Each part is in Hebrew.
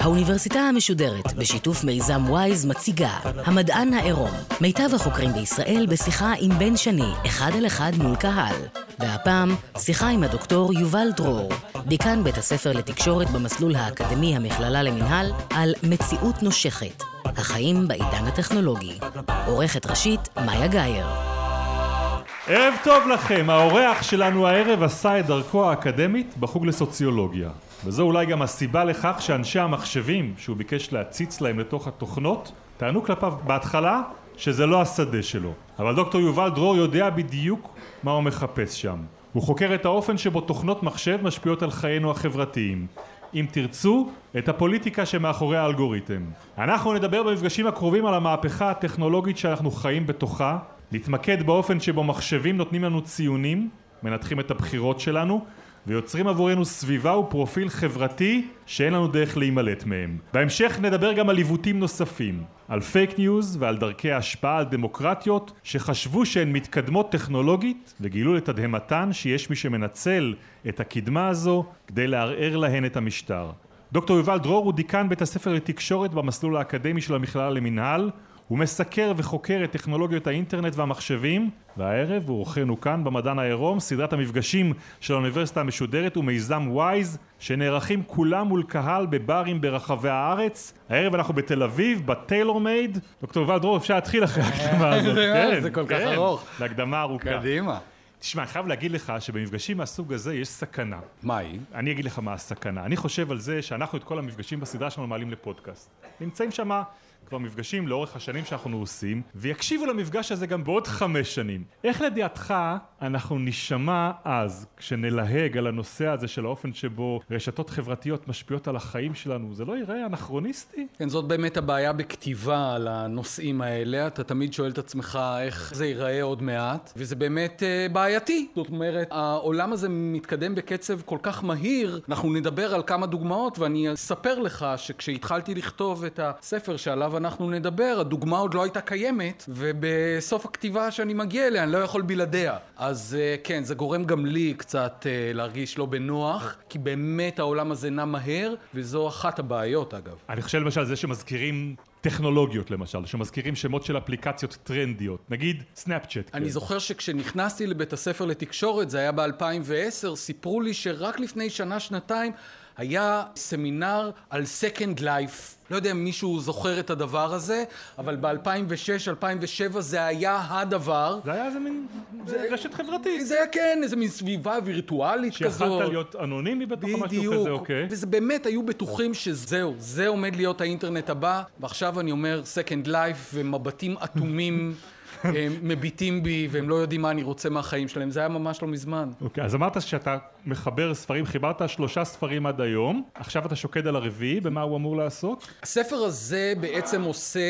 האוניברסיטה המשודרת, בשיתוף מיזם וויז, מציגה המדען העירום. מיטב החוקרים בישראל בשיחה עם בן שני, אחד על אחד מול קהל. והפעם, שיחה עם הדוקטור יובל דרור, דיקן בית הספר לתקשורת במסלול האקדמי המכללה למינהל, על מציאות נושכת, החיים בעידן הטכנולוגי. עורכת ראשית, מאיה גאייר. ערב טוב לכם, האורח שלנו הערב עשה את דרכו האקדמית בחוג לסוציולוגיה. וזו אולי גם הסיבה לכך שאנשי המחשבים שהוא ביקש להציץ להם לתוך התוכנות טענו כלפיו בהתחלה שזה לא השדה שלו. אבל דוקטור יובל דרור יודע בדיוק מה הוא מחפש שם. הוא חוקר את האופן שבו תוכנות מחשב משפיעות על חיינו החברתיים. אם תרצו, את הפוליטיקה שמאחורי האלגוריתם. אנחנו נדבר במפגשים הקרובים על המהפכה הטכנולוגית שאנחנו חיים בתוכה, נתמקד באופן שבו מחשבים נותנים לנו ציונים, מנתחים את הבחירות שלנו, ויוצרים עבורנו סביבה ופרופיל חברתי שאין לנו דרך להימלט מהם. בהמשך נדבר גם על עיוותים נוספים, על פייק ניוז ועל דרכי ההשפעה על דמוקרטיות שחשבו שהן מתקדמות טכנולוגית וגילו לתדהמתן שיש מי שמנצל את הקדמה הזו כדי לערער להן את המשטר. דוקטור יובל דרור הוא דיקן בית הספר לתקשורת במסלול האקדמי של המכללה למינהל הוא מסקר וחוקר את טכנולוגיות האינטרנט והמחשבים והערב הוא אורחנו כאן במדען העירום סדרת המפגשים של האוניברסיטה המשודרת ומיזם וויז שנערכים כולם מול קהל בברים ברחבי הארץ הערב אנחנו בתל אביב בטיילור מייד דוקטור יובל דרור אפשר להתחיל אחרי ההקדמה הזאת כן, זה כל כך כן, ארוך להקדמה ארוכה קדימה תשמע, אני חייב להגיד לך שבמפגשים מהסוג הזה יש סכנה. מה היא? אני אגיד לך מה הסכנה. אני חושב על זה שאנחנו את כל המפגשים בסדרה שלנו מעלים לפודקאסט. נמצאים שמה כבר מפגשים לאורך השנים שאנחנו עושים, ויקשיבו למפגש הזה גם בעוד חמש שנים. איך לדעתך אנחנו נשמע אז, כשנלהג על הנושא הזה של האופן שבו רשתות חברתיות משפיעות על החיים שלנו, זה לא ייראה אנכרוניסטי? כן, זאת באמת הבעיה בכתיבה על הנושאים האלה. אתה תמיד שואל את עצמך איך זה ייראה עוד מעט, וזה באמת uh, בעייתי. זאת אומרת, העולם הזה מתקדם בקצב כל כך מהיר, אנחנו נדבר על כמה דוגמאות, ואני אספר לך שכשהתחלתי לכתוב את הספר שעליו אנחנו נדבר, הדוגמה עוד לא הייתה קיימת, ובסוף הכתיבה שאני מגיע אליה אני לא יכול בלעדיה. אז אה, כן, זה גורם גם לי קצת אה, להרגיש לא בנוח, כי באמת העולם הזה נע מהר, וזו אחת הבעיות אגב. אני חושב למשל זה שמזכירים טכנולוגיות למשל, שמזכירים שמות של אפליקציות טרנדיות, נגיד סנאפצ'אט. אני כן. זוכר שכשנכנסתי לבית הספר לתקשורת, זה היה ב-2010, סיפרו לי שרק לפני שנה-שנתיים היה סמינר על Second Life. לא יודע אם מישהו זוכר את הדבר הזה, אבל ב-2006-2007 זה היה הדבר. זה היה איזה מין זה... רשת חברתית. זה היה כן, איזה מין סביבה וירטואלית כזאת. שיכלת להיות אנונימי בתוך משהו כזה, אוקיי. וזה באמת היו בטוחים שזהו, זה עומד להיות האינטרנט הבא, ועכשיו אני אומר Second Life ומבטים אטומים. הם מביטים בי והם לא יודעים מה אני רוצה מהחיים שלהם, זה היה ממש לא מזמן. אוקיי, okay, אז אמרת שאתה מחבר ספרים, חיברת שלושה ספרים עד היום, עכשיו אתה שוקד על הרביעי, במה הוא אמור לעסוק? הספר הזה בעצם עושה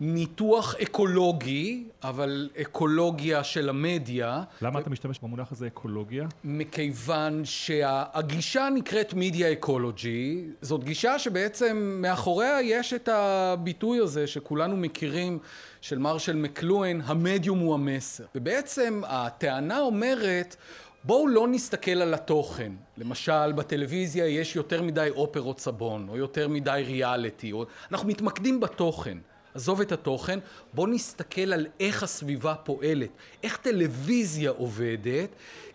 ניתוח אקולוגי, אבל אקולוגיה של המדיה. למה ו... אתה משתמש במונח הזה אקולוגיה? מכיוון שהגישה נקראת מידיה אקולוגי, זאת גישה שבעצם מאחוריה יש את הביטוי הזה שכולנו מכירים. של מרשל מקלואין, המדיום הוא המסר. ובעצם הטענה אומרת, בואו לא נסתכל על התוכן. למשל, בטלוויזיה יש יותר מדי אופרות סבון, או יותר מדי ריאליטי, או... אנחנו מתמקדים בתוכן. עזוב את התוכן, בואו נסתכל על איך הסביבה פועלת, איך טלוויזיה עובדת,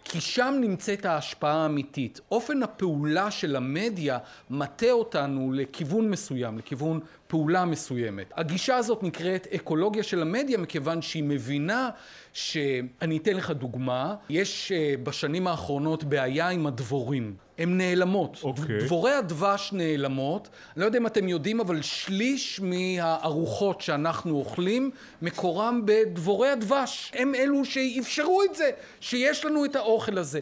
כי שם נמצאת ההשפעה האמיתית. אופן הפעולה של המדיה מטה אותנו לכיוון מסוים, לכיוון פעולה מסוימת. הגישה הזאת נקראת אקולוגיה של המדיה מכיוון שהיא מבינה שאני אתן לך דוגמה, יש אה, בשנים האחרונות בעיה עם הדבורים. הן נעלמות. Okay. אוקיי. דבורי הדבש נעלמות. אני לא יודע אם אתם יודעים, אבל שליש מהארוחות שאנחנו אוכלים, מקורם בדבורי הדבש. הם אלו שאפשרו את זה, שיש לנו את האוכל הזה.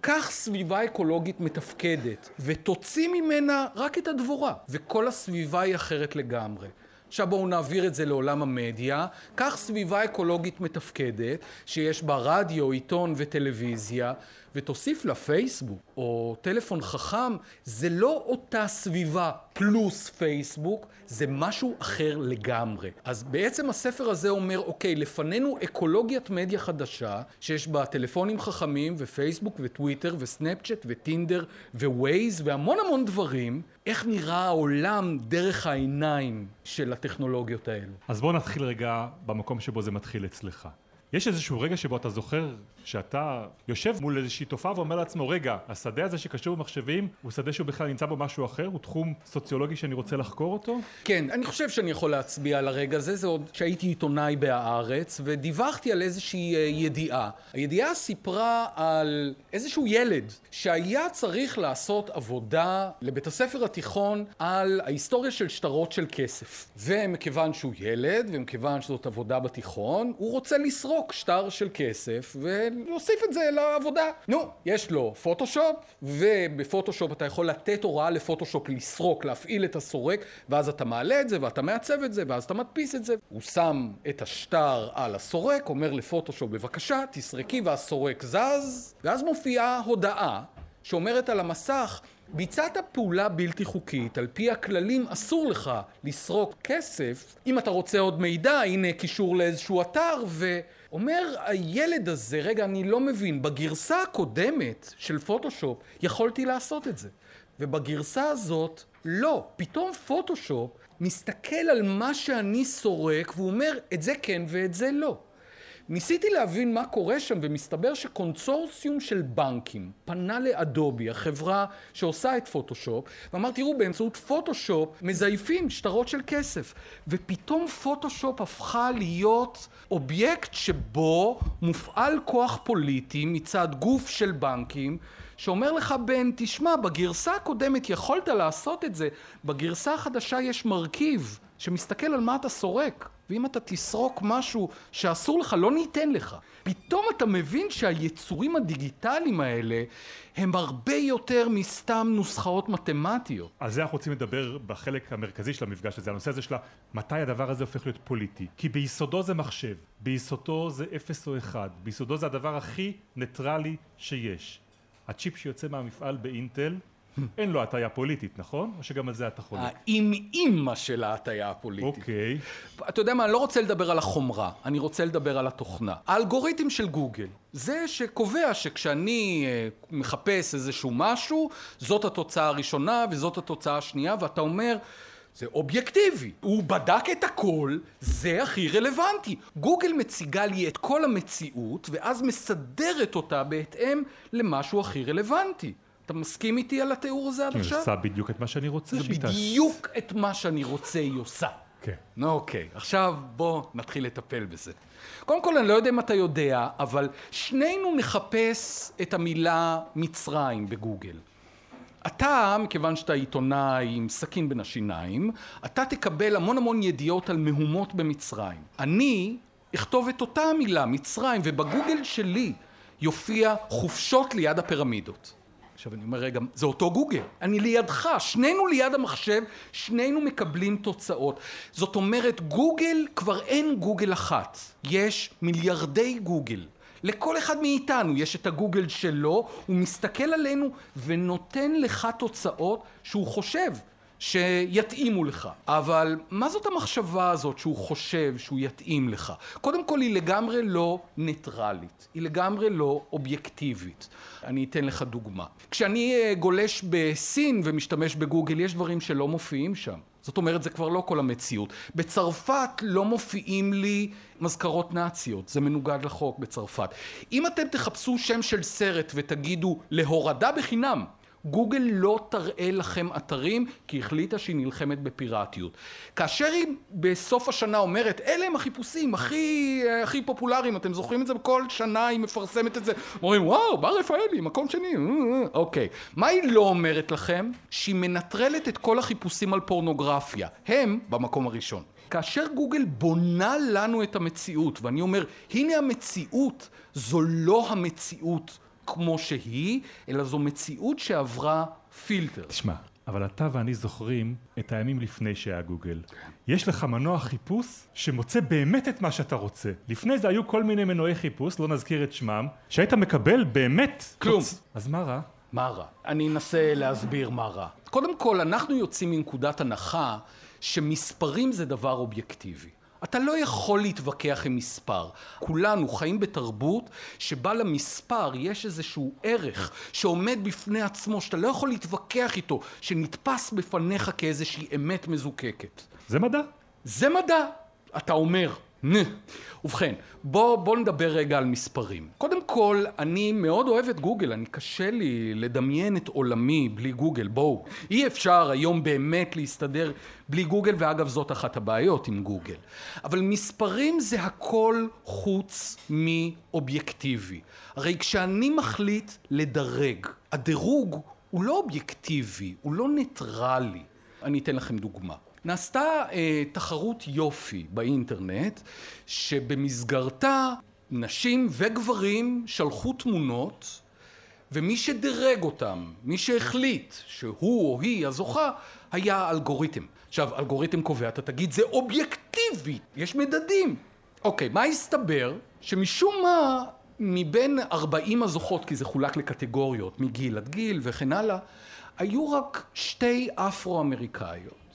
קח סביבה אקולוגית מתפקדת, ותוציא ממנה רק את הדבורה, וכל הסביבה היא אחרת לגמרי. עכשיו בואו נעביר את זה לעולם המדיה. קח סביבה אקולוגית מתפקדת, שיש בה רדיו, עיתון וטלוויזיה, ותוסיף לה פייסבוק או טלפון חכם, זה לא אותה סביבה. פלוס פייסבוק, זה משהו אחר לגמרי. אז בעצם הספר הזה אומר, אוקיי, לפנינו אקולוגיית מדיה חדשה, שיש בה טלפונים חכמים, ופייסבוק, וטוויטר, וסנאפצ'אט, וטינדר, ווייז, והמון המון דברים. איך נראה העולם דרך העיניים של הטכנולוגיות האלו? אז בואו נתחיל רגע במקום שבו זה מתחיל אצלך. יש איזשהו רגע שבו אתה זוכר שאתה יושב מול איזושהי תופעה ואומר לעצמו רגע השדה הזה שקשור במחשבים הוא שדה שהוא בכלל נמצא בו משהו אחר? הוא תחום סוציולוגי שאני רוצה לחקור אותו? כן אני חושב שאני יכול להצביע על הרגע הזה. זה עוד שהייתי עיתונאי בהארץ ודיווחתי על איזושהי אה, ידיעה. הידיעה סיפרה על איזשהו ילד שהיה צריך לעשות עבודה לבית הספר התיכון על ההיסטוריה של שטרות של כסף. ומכיוון שהוא ילד ומכיוון שזאת עבודה בתיכון הוא רוצה לסרוק שטר של כסף ו... להוסיף את זה לעבודה. נו, יש לו פוטושופ, ובפוטושופ אתה יכול לתת הוראה לפוטושופ לסרוק, להפעיל את הסורק, ואז אתה מעלה את זה, ואתה מעצב את זה, ואז אתה מדפיס את זה. הוא שם את השטר על הסורק, אומר לפוטושופ, בבקשה, תסרקי, והסורק זז, ואז מופיעה הודעה שאומרת על המסך, ביצעת פעולה בלתי חוקית, על פי הכללים אסור לך לסרוק כסף. אם אתה רוצה עוד מידע, הנה קישור לאיזשהו אתר, ואומר הילד הזה, רגע, אני לא מבין, בגרסה הקודמת של פוטושופ יכולתי לעשות את זה. ובגרסה הזאת, לא. פתאום פוטושופ מסתכל על מה שאני סורק, והוא אומר, את זה כן ואת זה לא. ניסיתי להבין מה קורה שם, ומסתבר שקונסורסיום של בנקים פנה לאדובי, החברה שעושה את פוטושופ, ואמר, תראו, באמצעות פוטושופ מזייפים שטרות של כסף. ופתאום פוטושופ הפכה להיות אובייקט שבו מופעל כוח פוליטי מצד גוף של בנקים, שאומר לך, בן, תשמע, בגרסה הקודמת יכולת לעשות את זה, בגרסה החדשה יש מרכיב שמסתכל על מה אתה סורק. ואם אתה תסרוק משהו שאסור לך, לא ניתן לך. פתאום אתה מבין שהיצורים הדיגיטליים האלה הם הרבה יותר מסתם נוסחאות מתמטיות. על זה אנחנו רוצים לדבר בחלק המרכזי של המפגש הזה, הנושא הזה של מתי הדבר הזה הופך להיות פוליטי. כי ביסודו זה מחשב, ביסודו זה אפס או אחד, ביסודו זה הדבר הכי ניטרלי שיש. הצ'יפ שיוצא מהמפעל באינטל אין לו הטיה פוליטית, נכון? או שגם על זה אתה חולק? האם-אימא של ההטיה הפוליטית. אוקיי. אתה יודע מה, אני לא רוצה לדבר על החומרה, אני רוצה לדבר על התוכנה. האלגוריתם של גוגל, זה שקובע שכשאני אה, מחפש איזשהו משהו, זאת התוצאה הראשונה וזאת התוצאה השנייה, ואתה אומר... זה אובייקטיבי. הוא בדק את הכל, זה הכי רלוונטי. גוגל מציגה לי את כל המציאות, ואז מסדרת אותה בהתאם למשהו הכי רלוונטי. אתה מסכים איתי על התיאור הזה עד עכשיו? היא עושה בדיוק את מה שאני רוצה שהיא תעשה. זה בדיוק את מה שאני רוצה היא עושה. כן. אוקיי, עכשיו בוא נתחיל לטפל בזה. קודם כל, אני לא יודע אם אתה יודע, אבל שנינו נחפש את המילה מצרים בגוגל. אתה, מכיוון שאתה עיתונאי עם סכין בין השיניים, אתה תקבל המון המון ידיעות על מהומות במצרים. אני אכתוב את אותה המילה, מצרים, ובגוגל שלי יופיע חופשות ליד הפירמידות. עכשיו אני אומר, רגע, זה אותו גוגל. אני לידך, שנינו ליד המחשב, שנינו מקבלים תוצאות. זאת אומרת, גוגל, כבר אין גוגל אחת. יש מיליארדי גוגל. לכל אחד מאיתנו יש את הגוגל שלו, הוא מסתכל עלינו ונותן לך תוצאות שהוא חושב שיתאימו לך. אבל מה זאת המחשבה הזאת שהוא חושב שהוא יתאים לך? קודם כל היא לגמרי לא ניטרלית, היא לגמרי לא אובייקטיבית. אני אתן לך דוגמה. כשאני אה, גולש בסין ומשתמש בגוגל, יש דברים שלא מופיעים שם. זאת אומרת, זה כבר לא כל המציאות. בצרפת לא מופיעים לי מזכרות נאציות, זה מנוגד לחוק בצרפת. אם אתם תחפשו שם של סרט ותגידו להורדה בחינם, גוגל לא תראה לכם אתרים כי החליטה שהיא נלחמת בפיראטיות. כאשר היא בסוף השנה אומרת אלה הם החיפושים הכי, הכי פופולריים, אתם זוכרים את זה? בכל שנה היא מפרסמת את זה, אומרים וואו בר רפאלי מקום שני, אוקיי. מה היא לא אומרת לכם? שהיא מנטרלת את כל החיפושים על פורנוגרפיה. הם במקום הראשון. כאשר גוגל בונה לנו את המציאות ואני אומר הנה המציאות זו לא המציאות כמו שהיא, אלא זו מציאות שעברה פילטר. תשמע, אבל אתה ואני זוכרים את הימים לפני שהיה גוגל. יש לך מנוע חיפוש שמוצא באמת את מה שאתה רוצה. לפני זה היו כל מיני מנועי חיפוש, לא נזכיר את שמם, שהיית מקבל באמת... כלום. תוצ... אז מה רע? מה רע? אני אנסה להסביר מה רע. קודם כל, אנחנו יוצאים מנקודת הנחה שמספרים זה דבר אובייקטיבי. אתה לא יכול להתווכח עם מספר. כולנו חיים בתרבות שבה למספר יש איזשהו ערך שעומד בפני עצמו, שאתה לא יכול להתווכח איתו, שנתפס בפניך כאיזושהי אמת מזוקקת. זה מדע. זה מדע, אתה אומר. ובכן, בוא, בוא נדבר רגע על מספרים. קודם כל, אני מאוד אוהב את גוגל, אני קשה לי לדמיין את עולמי בלי גוגל, בואו. אי אפשר היום באמת להסתדר בלי גוגל, ואגב זאת אחת הבעיות עם גוגל. אבל מספרים זה הכל חוץ מאובייקטיבי. הרי כשאני מחליט לדרג, הדירוג הוא לא אובייקטיבי, הוא לא ניטרלי. אני אתן לכם דוגמה. נעשתה אה, תחרות יופי באינטרנט, שבמסגרתה נשים וגברים שלחו תמונות, ומי שדירג אותם, מי שהחליט שהוא או היא הזוכה, היה אלגוריתם. עכשיו, אלגוריתם קובע, אתה תגיד, זה אובייקטיבי, יש מדדים. אוקיי, מה הסתבר? שמשום מה, מבין 40 הזוכות, כי זה חולק לקטגוריות, מגיל עד גיל וכן הלאה, היו רק שתי אפרו-אמריקאיות.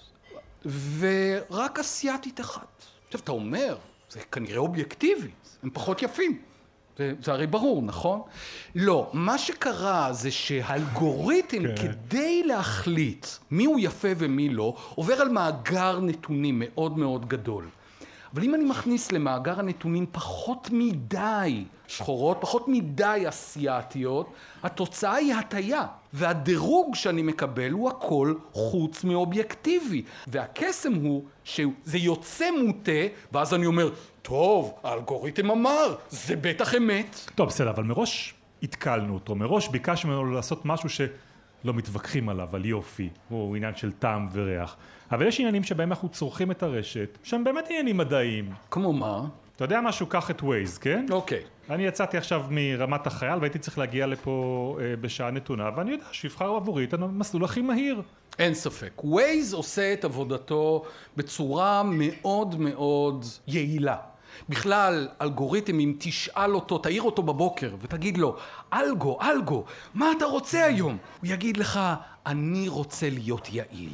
ורק אסיאתית אחת. עכשיו, אתה אומר, זה כנראה אובייקטיבי, הם פחות יפים. זה, זה הרי ברור, נכון? לא, מה שקרה זה שהאלגוריתם, כן. כדי להחליט מי הוא יפה ומי לא, עובר על מאגר נתונים מאוד מאוד גדול. אבל אם אני מכניס למאגר הנתונים פחות מדי שחורות, פחות מדי אסיאתיות, התוצאה היא הטיה. והדירוג שאני מקבל הוא הכל חוץ מאובייקטיבי. והקסם הוא שזה יוצא מוטה, ואז אני אומר, טוב, האלגוריתם אמר, זה בטח אמת. טוב, בסדר, אבל מראש התקלנו אותו, מראש ביקשנו ממנו לעשות משהו שלא מתווכחים עליו, על יופי, הוא עניין של טעם וריח. אבל יש עניינים שבהם אנחנו צורכים את הרשת, שהם באמת עניינים מדעיים. כמו מה? אתה יודע משהו? קח את ווייז, כן? אוקיי. אני יצאתי עכשיו מרמת החייל והייתי צריך להגיע לפה אה, בשעה נתונה, ואני יודע שיבחר עבורי את המסלול הכי מהיר. אין ספק. ווייז עושה את עבודתו בצורה מאוד מאוד יעילה. בכלל, אלגוריתם, אם תשאל אותו, תעיר אותו בבוקר ותגיד לו, אלגו, אלגו, מה אתה רוצה היום? הוא יגיד לך, אני רוצה להיות יעיל.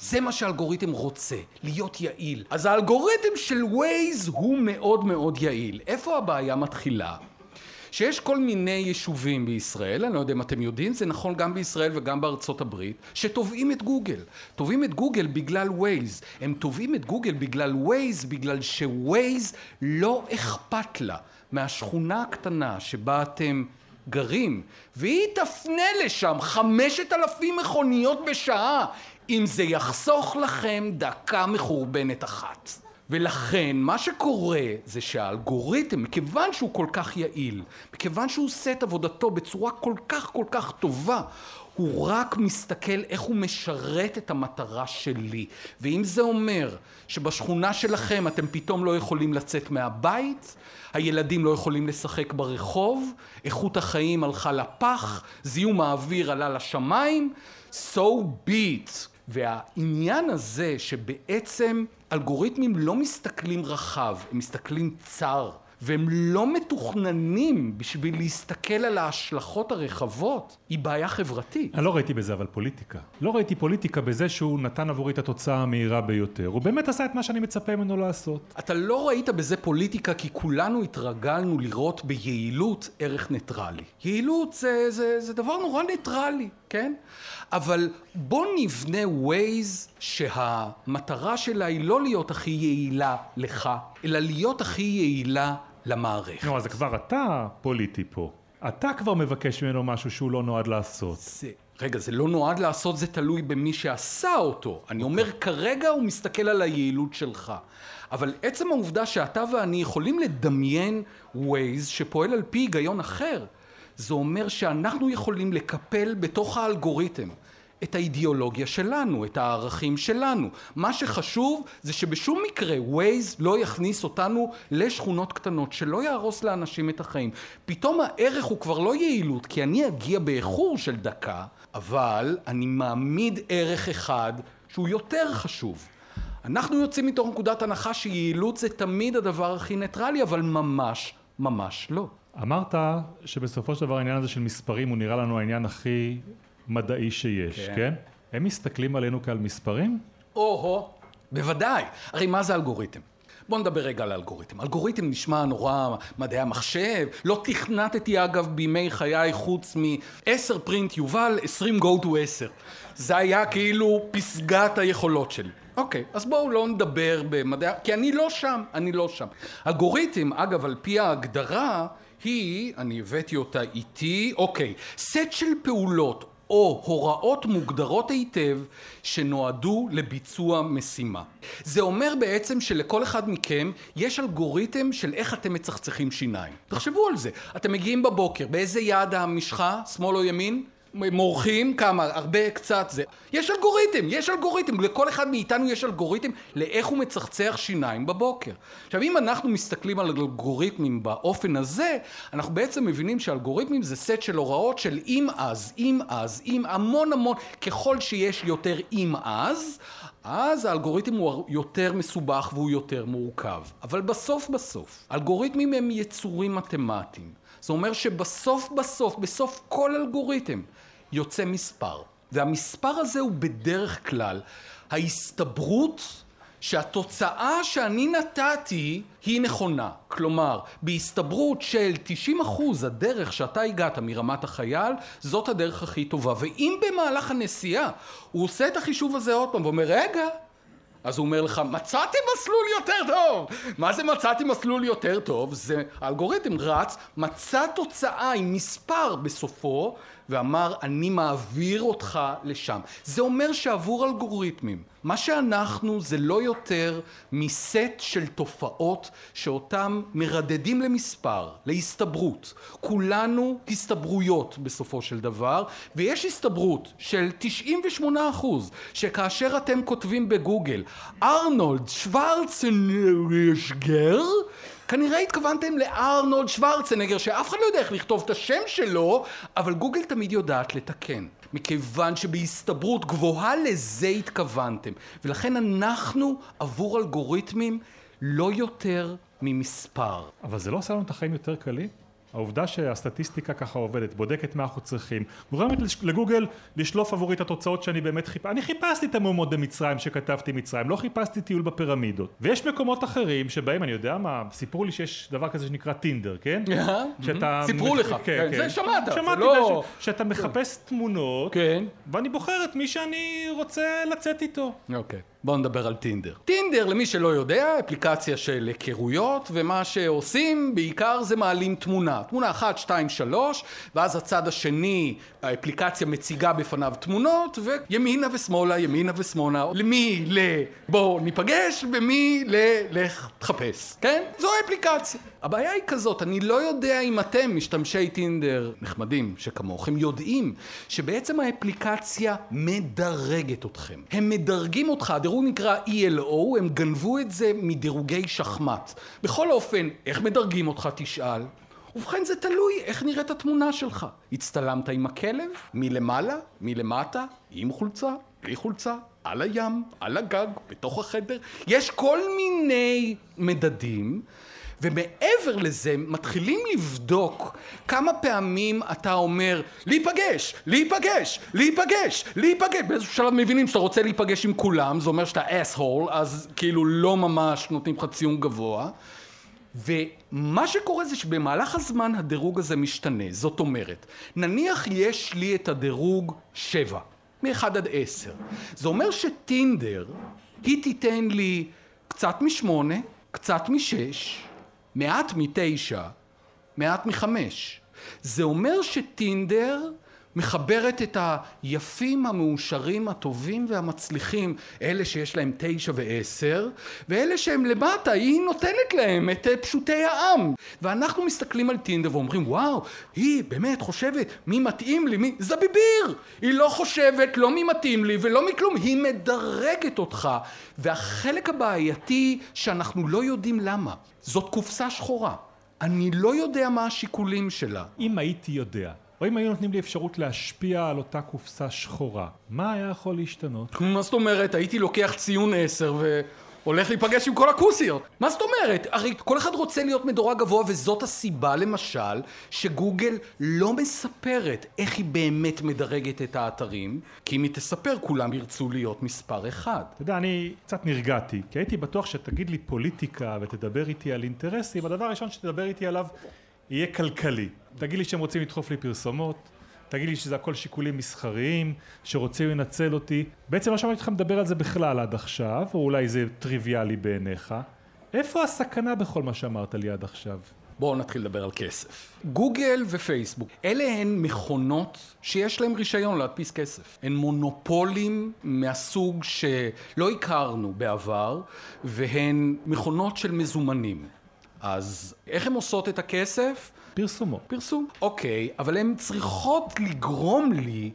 זה מה שהאלגוריתם רוצה, להיות יעיל. אז האלגוריתם של ווייז הוא מאוד מאוד יעיל. איפה הבעיה מתחילה? שיש כל מיני יישובים בישראל, אני לא יודע אם אתם יודעים, זה נכון גם בישראל וגם בארצות הברית, שתובעים את גוגל. תובעים את גוגל בגלל ווייז. הם תובעים את גוגל בגלל ווייז, בגלל שווייז לא אכפת לה מהשכונה הקטנה שבה אתם גרים, והיא תפנה לשם חמשת אלפים מכוניות בשעה. אם זה יחסוך לכם דקה מחורבנת אחת. ולכן מה שקורה זה שהאלגוריתם, מכיוון שהוא כל כך יעיל, מכיוון שהוא עושה את עבודתו בצורה כל כך כל כך טובה, הוא רק מסתכל איך הוא משרת את המטרה שלי. ואם זה אומר שבשכונה שלכם אתם פתאום לא יכולים לצאת מהבית, הילדים לא יכולים לשחק ברחוב, איכות החיים הלכה לפח, זיהום האוויר עלה לשמיים, so be it. והעניין הזה שבעצם אלגוריתמים לא מסתכלים רחב, הם מסתכלים צר. והם לא מתוכננים בשביל להסתכל על ההשלכות הרחבות, היא בעיה חברתית. אני לא ראיתי בזה אבל פוליטיקה. לא ראיתי פוליטיקה בזה שהוא נתן עבורי את התוצאה המהירה ביותר. הוא באמת עשה את מה שאני מצפה ממנו לעשות. אתה לא ראית בזה פוליטיקה כי כולנו התרגלנו לראות ביעילות ערך ניטרלי. יעילות זה, זה, זה דבר נורא ניטרלי, כן? אבל בוא נבנה ווייז שהמטרה שלה היא לא להיות הכי יעילה לך, אלא להיות הכי יעילה למערכת. נו, אז כבר אתה פוליטי פה. אתה כבר מבקש ממנו משהו שהוא לא נועד לעשות. זה... רגע, זה לא נועד לעשות, זה תלוי במי שעשה אותו. אני אומר, כרגע הוא מסתכל על היעילות שלך. אבל עצם העובדה שאתה ואני יכולים לדמיין ווייז שפועל על פי היגיון אחר, זה אומר שאנחנו יכולים לקפל בתוך האלגוריתם את האידיאולוגיה שלנו, את הערכים שלנו. מה שחשוב זה שבשום מקרה ווייז לא יכניס אותנו לשכונות קטנות, שלא יהרוס לאנשים את החיים. פתאום הערך הוא כבר לא יעילות, כי אני אגיע באיחור של דקה, אבל אני מעמיד ערך אחד שהוא יותר חשוב. אנחנו יוצאים מתוך נקודת הנחה שיעילות זה תמיד הדבר הכי ניטרלי, אבל ממש ממש לא. אמרת שבסופו של דבר העניין הזה של מספרים הוא נראה לנו העניין הכי מדעי שיש, כן? כן? הם מסתכלים עלינו כעל מספרים? או-הו, בוודאי. הרי מה זה אלגוריתם? בואו נדבר רגע על אלגוריתם. אלגוריתם נשמע נורא מדעי המחשב, לא תכנתתי אגב בימי חיי חוץ מ-10 פרינט יובל, 20 go to 10. זה היה כאילו פסגת היכולות שלי. אוקיי, אז בואו לא נדבר במדעי... כי אני לא שם, אני לא שם. אלגוריתם, אגב, על פי ההגדרה, היא, אני הבאתי אותה איתי, אוקיי, סט של פעולות או הוראות מוגדרות היטב שנועדו לביצוע משימה. זה אומר בעצם שלכל אחד מכם יש אלגוריתם של איך אתם מצחצחים שיניים. תחשבו על זה. אתם מגיעים בבוקר, באיזה יד המשחה, שמאל או ימין? מורחים כמה, הרבה, קצת זה. יש אלגוריתם, יש אלגוריתם, לכל אחד מאיתנו יש אלגוריתם לאיך הוא מצחצח שיניים בבוקר. עכשיו אם אנחנו מסתכלים על אלגוריתמים באופן הזה, אנחנו בעצם מבינים שאלגוריתמים זה סט של הוראות של אם אז, אם אז, אם המון המון, ככל שיש יותר אם אז, אז האלגוריתם הוא יותר מסובך והוא יותר מורכב. אבל בסוף בסוף, אלגוריתמים הם יצורים מתמטיים. זה אומר שבסוף בסוף, בסוף כל אלגוריתם, יוצא מספר. והמספר הזה הוא בדרך כלל ההסתברות שהתוצאה שאני נתתי היא נכונה. כלומר, בהסתברות של 90 אחוז הדרך שאתה הגעת מרמת החייל, זאת הדרך הכי טובה. ואם במהלך הנסיעה הוא עושה את החישוב הזה עוד פעם ואומר, רגע, אז הוא אומר לך, מצאתי מסלול יותר טוב! מה זה מצאתי מסלול יותר טוב? זה האלגוריתם רץ, מצא תוצאה עם מספר בסופו, ואמר, אני מעביר אותך לשם. זה אומר שעבור אלגוריתמים, מה שאנחנו זה לא יותר מסט של תופעות שאותם מרדדים למספר, להסתברות. כולנו הסתברויות בסופו של דבר, ויש הסתברות של 98 אחוז, שכאשר אתם כותבים בגוגל, ארנולד שוורצנגר, כנראה התכוונתם לארנולד שוורצנגר, שאף אחד לא יודע איך לכתוב את השם שלו, אבל גוגל תמיד יודעת לתקן. מכיוון שבהסתברות גבוהה לזה התכוונתם. ולכן אנחנו עבור אלגוריתמים לא יותר ממספר. אבל זה לא עושה לנו את החיים יותר קלים? העובדה שהסטטיסטיקה ככה עובדת, בודקת מה אנחנו צריכים, גורמת לגוגל לשלוף עבורי את התוצאות שאני באמת חיפשתי. אני חיפשתי את המהומות במצרים שכתבתי מצרים, לא חיפשתי טיול בפירמידות. ויש מקומות אחרים שבהם, אני יודע מה, סיפרו לי שיש דבר כזה שנקרא טינדר, כן? שאתה... סיפרו לך, כן, כן. זה שמעת, זה לא... שאתה מחפש תמונות, כן. ואני בוחר את מי שאני רוצה לצאת איתו. אוקיי. בואו נדבר על טינדר. טינדר, למי שלא יודע, אפליקציה של היכרויות, ומה שעושים בעיקר זה מעלים תמונה. תמונה אחת, שתיים, שלוש, ואז הצד השני, האפליקציה מציגה בפניו תמונות, וימינה ושמאלה, ימינה ושמאלה, למי ל... בואו ניפגש, ומי ל... לך תחפש, כן? זו האפליקציה. הבעיה היא כזאת, אני לא יודע אם אתם, משתמשי טינדר נחמדים שכמוכם, יודעים שבעצם האפליקציה מדרגת אתכם. הם מדרגים אותך, הדירוג נקרא ELO, הם גנבו את זה מדירוגי שחמט. בכל אופן, איך מדרגים אותך תשאל? ובכן זה תלוי איך נראית התמונה שלך. הצטלמת עם הכלב? מלמעלה? מלמטה? עם חולצה? בלי חולצה? על הים? על הגג? בתוך החדר? יש כל מיני מדדים ומעבר לזה מתחילים לבדוק כמה פעמים אתה אומר להיפגש, להיפגש, להיפגש, להיפגש. באיזשהו שלב מבינים שאתה רוצה להיפגש עם כולם זה אומר שאתה אס-הול אז כאילו לא ממש נותנים לך ציון גבוה. ומה שקורה זה שבמהלך הזמן הדירוג הזה משתנה. זאת אומרת נניח יש לי את הדירוג שבע מ-1 עד 10 זה אומר שטינדר היא תיתן לי קצת משמונה קצת משש מעט מתשע, מעט מחמש. זה אומר שטינדר מחברת את היפים, המאושרים, הטובים והמצליחים, אלה שיש להם תשע ועשר, ואלה שהם למטה, היא נותנת להם את פשוטי העם. ואנחנו מסתכלים על טינדר ואומרים, וואו, היא באמת חושבת מי מתאים לי, מי... זביביר! היא לא חושבת לא מי מתאים לי ולא מכלום, היא מדרגת אותך. והחלק הבעייתי שאנחנו לא יודעים למה. זאת קופסה שחורה. אני לא יודע מה השיקולים שלה. אם הייתי יודע, או אם היו נותנים לי אפשרות להשפיע על אותה קופסה שחורה, מה היה יכול להשתנות? מה זאת אומרת? הייתי לוקח ציון עשר ו... הולך להיפגש עם כל הכוסיות. מה זאת אומרת? הרי כל אחד רוצה להיות מדורג גבוה, וזאת הסיבה, למשל, שגוגל לא מספרת איך היא באמת מדרגת את האתרים, כי אם היא תספר, כולם ירצו להיות מספר אחד. אתה יודע, אני קצת נרגעתי, כי הייתי בטוח שתגיד לי פוליטיקה ותדבר איתי על אינטרסים, הדבר הראשון שתדבר איתי עליו יהיה כלכלי. תגיד לי שהם רוצים לדחוף לי פרסומות, תגיד לי שזה הכל שיקולים מסחריים, שרוצים לנצל אותי. בעצם לא שמעתי אותך מדבר על זה בכלל עד עכשיו, או אולי זה טריוויאלי בעיניך. איפה הסכנה בכל מה שאמרת לי עד עכשיו? בואו נתחיל לדבר על כסף. גוגל ופייסבוק, אלה הן מכונות שיש להן רישיון להדפיס כסף. הן מונופולים מהסוג שלא הכרנו בעבר, והן מכונות של מזומנים. אז איך הן עושות את הכסף? פרסומות. פרסום. אוקיי, אבל הן צריכות לגרום לי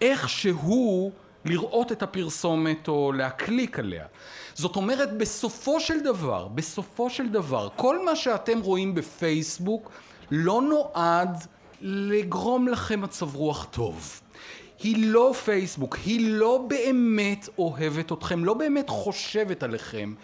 איכשהו לראות את הפרסומת או להקליק עליה. זאת אומרת, בסופו של דבר, בסופו של דבר, כל מה שאתם רואים בפייסבוק לא נועד לגרום לכם מצב רוח טוב. היא לא פייסבוק, היא לא באמת אוהבת אתכם, לא באמת חושבת עליכם,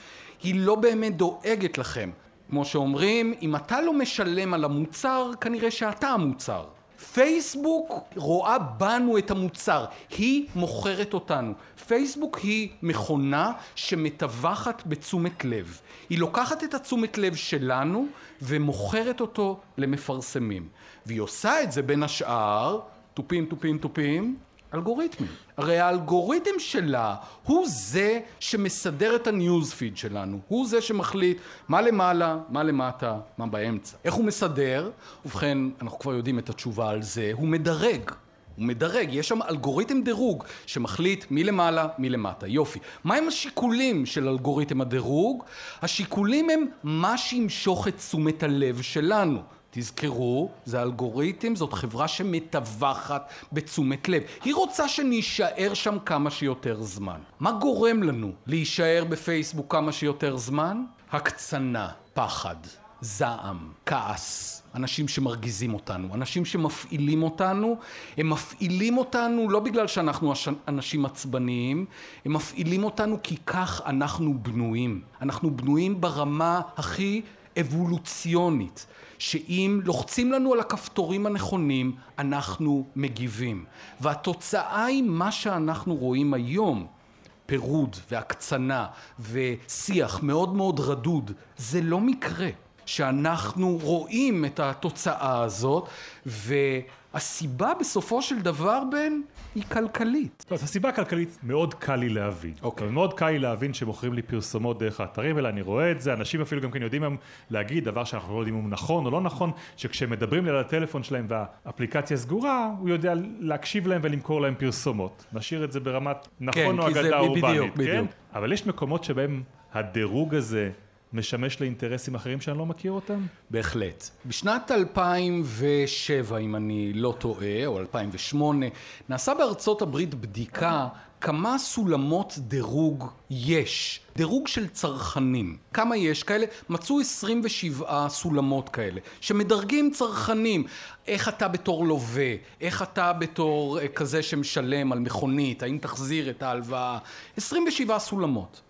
היא לא באמת דואגת לכם. כמו שאומרים, אם אתה לא משלם על המוצר, כנראה שאתה המוצר. פייסבוק רואה בנו את המוצר, היא מוכרת אותנו. פייסבוק היא מכונה שמטווחת בתשומת לב. היא לוקחת את התשומת לב שלנו ומוכרת אותו למפרסמים. והיא עושה את זה בין השאר, תופים, תופים, תופים, אלגוריתמים. הרי האלגוריתם שלה הוא זה שמסדר את הניוזפיד שלנו, הוא זה שמחליט מה למעלה, מה למטה, מה באמצע. איך הוא מסדר? ובכן, אנחנו כבר יודעים את התשובה על זה, הוא מדרג. הוא מדרג, יש שם אלגוריתם דירוג שמחליט מי למעלה, מי למטה. יופי. מהם השיקולים של אלגוריתם הדירוג? השיקולים הם מה שימשוך את תשומת הלב שלנו. תזכרו, זה אלגוריתם, זאת חברה שמטווחת בתשומת לב. היא רוצה שנישאר שם כמה שיותר זמן. מה גורם לנו להישאר בפייסבוק כמה שיותר זמן? הקצנה, פחד, זעם, כעס. אנשים שמרגיזים אותנו, אנשים שמפעילים אותנו, הם מפעילים אותנו לא בגלל שאנחנו אנשים עצבניים, הם מפעילים אותנו כי כך אנחנו בנויים. אנחנו בנויים ברמה הכי אבולוציונית. שאם לוחצים לנו על הכפתורים הנכונים, אנחנו מגיבים. והתוצאה היא מה שאנחנו רואים היום. פירוד והקצנה ושיח מאוד מאוד רדוד, זה לא מקרה שאנחנו רואים את התוצאה הזאת והסיבה בסופו של דבר בן היא כלכלית. אז הסיבה הכלכלית מאוד קל לי להבין. אוקיי. Okay. מאוד קל לי להבין שמוכרים לי פרסומות דרך האתרים האלה, אני רואה את זה, אנשים אפילו גם כן יודעים היום להגיד דבר שאנחנו לא יודעים אם הוא נכון או לא נכון, שכשהם מדברים לי על הטלפון שלהם והאפליקציה סגורה, הוא יודע להקשיב להם ולמכור להם פרסומות. נשאיר את זה ברמת נכון כן, או אגדה אורבנית, כן? בדיוק. אבל יש מקומות שבהם הדירוג הזה משמש לאינטרסים אחרים שאני לא מכיר אותם? בהחלט. בשנת 2007, אם אני לא טועה, או 2008, נעשה בארצות הברית בדיקה כמה סולמות דירוג יש, דירוג של צרכנים. כמה יש כאלה? מצאו 27 סולמות כאלה, שמדרגים צרכנים. איך אתה בתור לווה, איך אתה בתור אה, כזה שמשלם על מכונית, האם תחזיר את ההלוואה. 27 סולמות.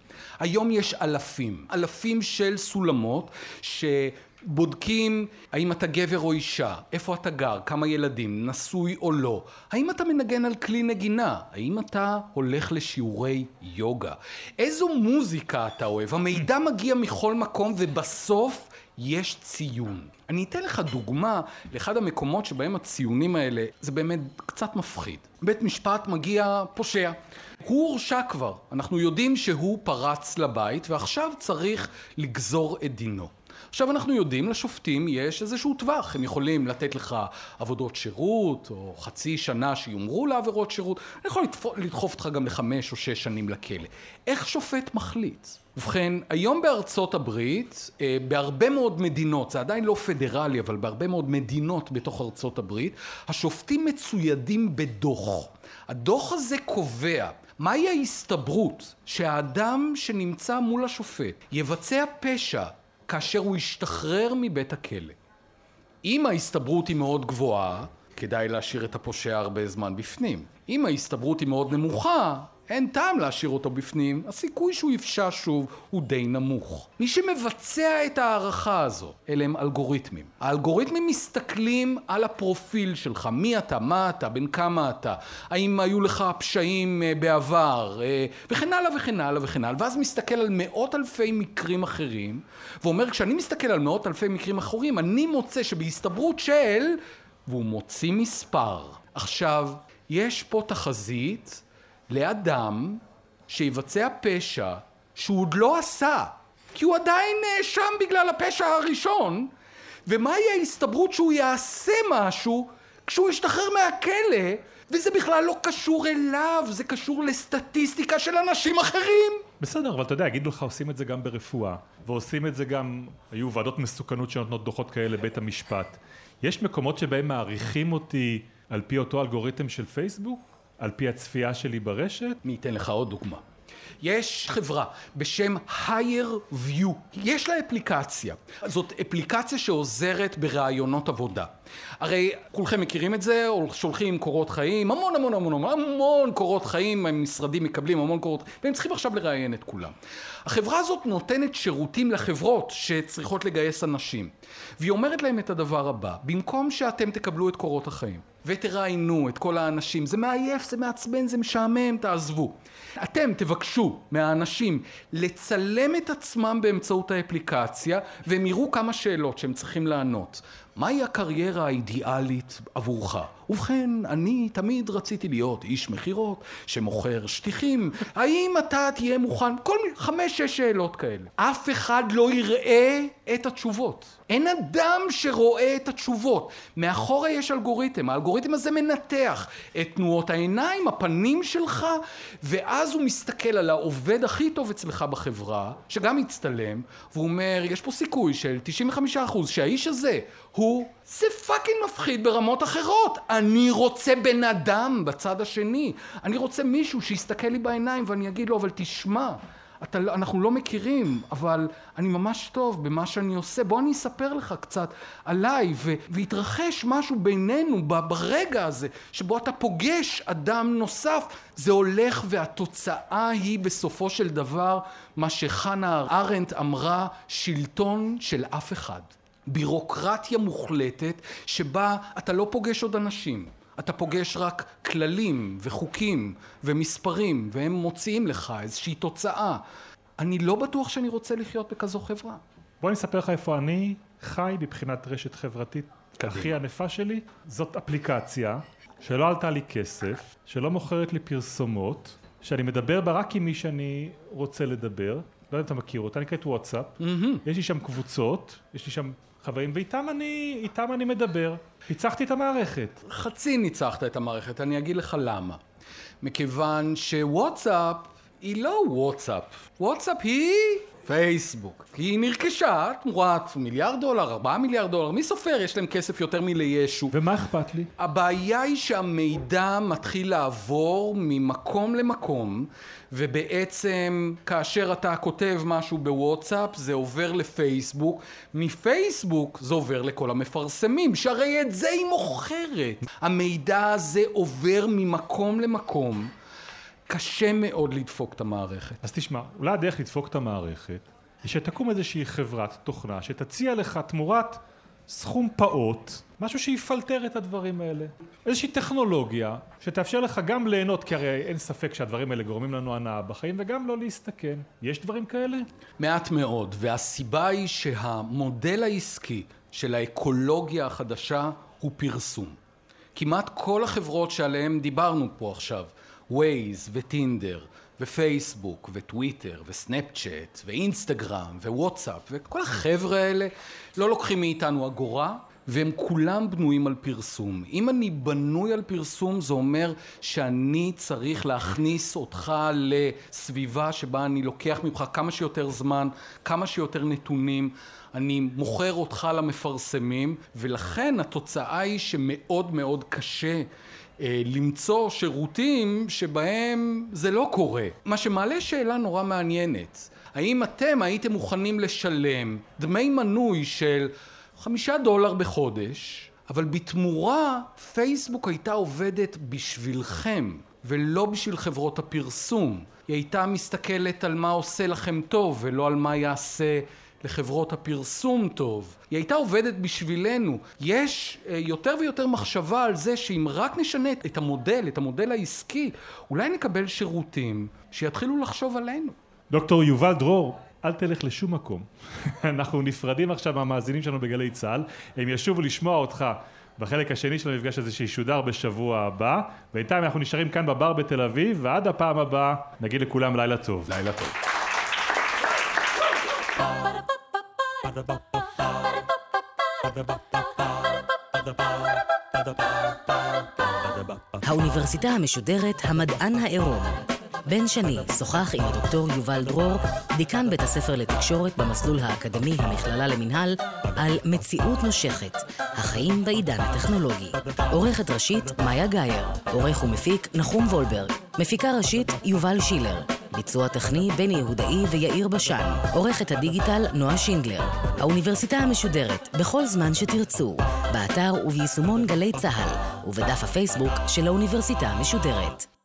היום יש אלפים, אלפים של סולמות שבודקים האם אתה גבר או אישה, איפה אתה גר, כמה ילדים, נשוי או לא, האם אתה מנגן על כלי נגינה, האם אתה הולך לשיעורי יוגה, איזו מוזיקה אתה אוהב, המידע מגיע מכל מקום ובסוף יש ציון. אני אתן לך דוגמה לאחד המקומות שבהם הציונים האלה זה באמת קצת מפחיד. בית משפט מגיע פושע. הוא הורשע כבר, אנחנו יודעים שהוא פרץ לבית ועכשיו צריך לגזור את דינו. עכשיו אנחנו יודעים, לשופטים יש איזשהו טווח, הם יכולים לתת לך עבודות שירות, או חצי שנה שיומרו לעבירות שירות, אני יכול לדחוף אותך גם לחמש או שש שנים לכלא. איך שופט מחליט? ובכן, היום בארצות הברית, אה, בהרבה מאוד מדינות, זה עדיין לא פדרלי, אבל בהרבה מאוד מדינות בתוך ארצות הברית, השופטים מצוידים בדוח. הדוח הזה קובע מהי ההסתברות שהאדם שנמצא מול השופט יבצע פשע כאשר הוא ישתחרר מבית הכלא. אם ההסתברות היא מאוד גבוהה, כדאי להשאיר את הפושע הרבה זמן בפנים. אם ההסתברות היא מאוד נמוכה, אין טעם להשאיר אותו בפנים, הסיכוי שהוא יפשע שוב הוא די נמוך. מי שמבצע את ההערכה הזו, אלה הם אלגוריתמים. האלגוריתמים מסתכלים על הפרופיל שלך, מי אתה, מה אתה, בן כמה אתה, האם היו לך פשעים אה, בעבר, אה, וכן הלאה וכן הלאה וכן הלאה, ואז מסתכל על מאות אלפי מקרים אחרים, ואומר, כשאני מסתכל על מאות אלפי מקרים אחרים, אני מוצא שבהסתברות של... והוא מוציא מספר. עכשיו, יש פה תחזית לאדם שיבצע פשע שהוא עוד לא עשה, כי הוא עדיין נאשם בגלל הפשע הראשון, ומהי ההסתברות שהוא יעשה משהו כשהוא ישתחרר מהכלא, וזה בכלל לא קשור אליו, זה קשור לסטטיסטיקה של אנשים אחרים. בסדר, אבל אתה יודע, יגידו לך, עושים את זה גם ברפואה, ועושים את זה גם, היו ועדות מסוכנות שנותנות דוחות כאלה לבית המשפט. יש מקומות שבהם מעריכים אותי על פי אותו אלגוריתם של פייסבוק? על פי הצפייה שלי ברשת? אני אתן לך עוד דוגמה. יש חברה בשם higher view, יש לה אפליקציה. זאת אפליקציה שעוזרת בראיונות עבודה. הרי כולכם מכירים את זה, שולחים קורות חיים, המון המון המון המון המון קורות חיים, המשרדים מקבלים המון קורות, והם צריכים עכשיו לראיין את כולם. החברה הזאת נותנת שירותים לחברות שצריכות לגייס אנשים, והיא אומרת להם את הדבר הבא, במקום שאתם תקבלו את קורות החיים ותראיינו את כל האנשים, זה מעייף, זה מעצבן, זה משעמם, תעזבו. אתם תבקשו מהאנשים לצלם את עצמם באמצעות האפליקציה והם יראו כמה שאלות שהם צריכים לענות. מהי הקריירה האידיאלית עבורך? ובכן, אני תמיד רציתי להיות איש מכירות שמוכר שטיחים. האם אתה תהיה מוכן? כל מיני, חמש-שש שאלות כאלה. אף אחד לא יראה את התשובות. אין אדם שרואה את התשובות. מאחורה יש אלגוריתם. האלגוריתם הזה מנתח את תנועות העיניים, הפנים שלך, ואז הוא מסתכל על העובד הכי טוב אצלך בחברה, שגם מצטלם, והוא אומר, יש פה סיכוי של 95% שהאיש הזה הוא, זה פאקינג מפחיד ברמות אחרות. אני רוצה בן אדם בצד השני. אני רוצה מישהו שיסתכל לי בעיניים ואני אגיד לו, אבל תשמע, אתה, לא, אנחנו לא מכירים, אבל אני ממש טוב במה שאני עושה. בוא אני אספר לך קצת עליי, ו, והתרחש משהו בינינו ברגע הזה, שבו אתה פוגש אדם נוסף. זה הולך והתוצאה היא בסופו של דבר מה שחנה ארנדט אמרה, שלטון של אף אחד. בירוקרטיה מוחלטת שבה אתה לא פוגש עוד אנשים, אתה פוגש רק כללים וחוקים ומספרים והם מוציאים לך איזושהי תוצאה. אני לא בטוח שאני רוצה לחיות בכזו חברה. בוא אני אספר לך איפה אני חי מבחינת רשת חברתית קדימה. הכי ענפה שלי. זאת אפליקציה שלא עלתה לי כסף, שלא מוכרת לי פרסומות, שאני מדבר בה רק עם מי שאני רוצה לדבר. לא יודע אם אתה מכיר אותה, נקראת וואטסאפ. Mm-hmm. יש לי שם קבוצות, יש לי שם חברים, ואיתם אני, איתם אני מדבר. ניצחתי את המערכת. חצי ניצחת את המערכת, אני אגיד לך למה. מכיוון שוואטסאפ היא לא וואטסאפ. וואטסאפ היא פייסבוק. היא נרכשה תמורת מיליארד דולר, ארבעה מיליארד דולר, מי סופר? יש להם כסף יותר מלישו. ומה אכפת לי? הבעיה היא שהמידע מתחיל לעבור ממקום למקום, ובעצם כאשר אתה כותב משהו בוואטסאפ זה עובר לפייסבוק, מפייסבוק זה עובר לכל המפרסמים, שהרי את זה היא מוכרת. המידע הזה עובר ממקום למקום. קשה מאוד לדפוק את המערכת. אז תשמע, אולי הדרך לדפוק את המערכת היא שתקום איזושהי חברת תוכנה שתציע לך תמורת סכום פעוט, משהו שיפלטר את הדברים האלה. איזושהי טכנולוגיה שתאפשר לך גם ליהנות, כי הרי אין ספק שהדברים האלה גורמים לנו הנאה בחיים, וגם לא להסתכן. יש דברים כאלה? מעט מאוד, והסיבה היא שהמודל העסקי של האקולוגיה החדשה הוא פרסום. כמעט כל החברות שעליהן דיברנו פה עכשיו, ווייז וטינדר ופייסבוק וטוויטר וסנאפצ'אט ואינסטגרם ווואטסאפ וכל החבר'ה האלה לא לוקחים מאיתנו אגורה והם כולם בנויים על פרסום. אם אני בנוי על פרסום זה אומר שאני צריך להכניס אותך לסביבה שבה אני לוקח ממך כמה שיותר זמן, כמה שיותר נתונים, אני מוכר אותך למפרסמים ולכן התוצאה היא שמאוד מאוד קשה למצוא שירותים שבהם זה לא קורה. מה שמעלה שאלה נורא מעניינת, האם אתם הייתם מוכנים לשלם דמי מנוי של חמישה דולר בחודש, אבל בתמורה פייסבוק הייתה עובדת בשבילכם ולא בשביל חברות הפרסום. היא הייתה מסתכלת על מה עושה לכם טוב, ולא על מה יעשה לחברות הפרסום טוב. היא הייתה עובדת בשבילנו. יש אה, יותר ויותר מחשבה על זה שאם רק נשנה את המודל, את המודל העסקי, אולי נקבל שירותים שיתחילו לחשוב עלינו. דוקטור יובל דרור, אל תלך לשום מקום. אנחנו נפרדים עכשיו מהמאזינים שלנו בגלי צה"ל, הם ישובו לשמוע אותך בחלק השני של המפגש הזה שישודר בשבוע הבא. בינתיים אנחנו נשארים כאן בבר בתל אביב, ועד הפעם הבאה נגיד לכולם לילה טוב. לילה טוב. האוניברסיטה המשודרת המדען העירום בן שני שוחח עם הדוקטור יובל דרור, דיקן בית הספר לתקשורת במסלול האקדמי המכללה למינהל, על מציאות נושכת, החיים בעידן הטכנולוגי. עורכת ראשית, מאיה גאייר. עורך ומפיק, נחום וולברג. מפיקה ראשית, יובל שילר. ביצוע טכני, בני יהודאי ויאיר בשן. עורכת הדיגיטל, נועה שינדלר. האוניברסיטה המשודרת, בכל זמן שתרצו, באתר וביישומון גלי צה"ל, ובדף הפייסבוק של האוניברסיטה המשודרת.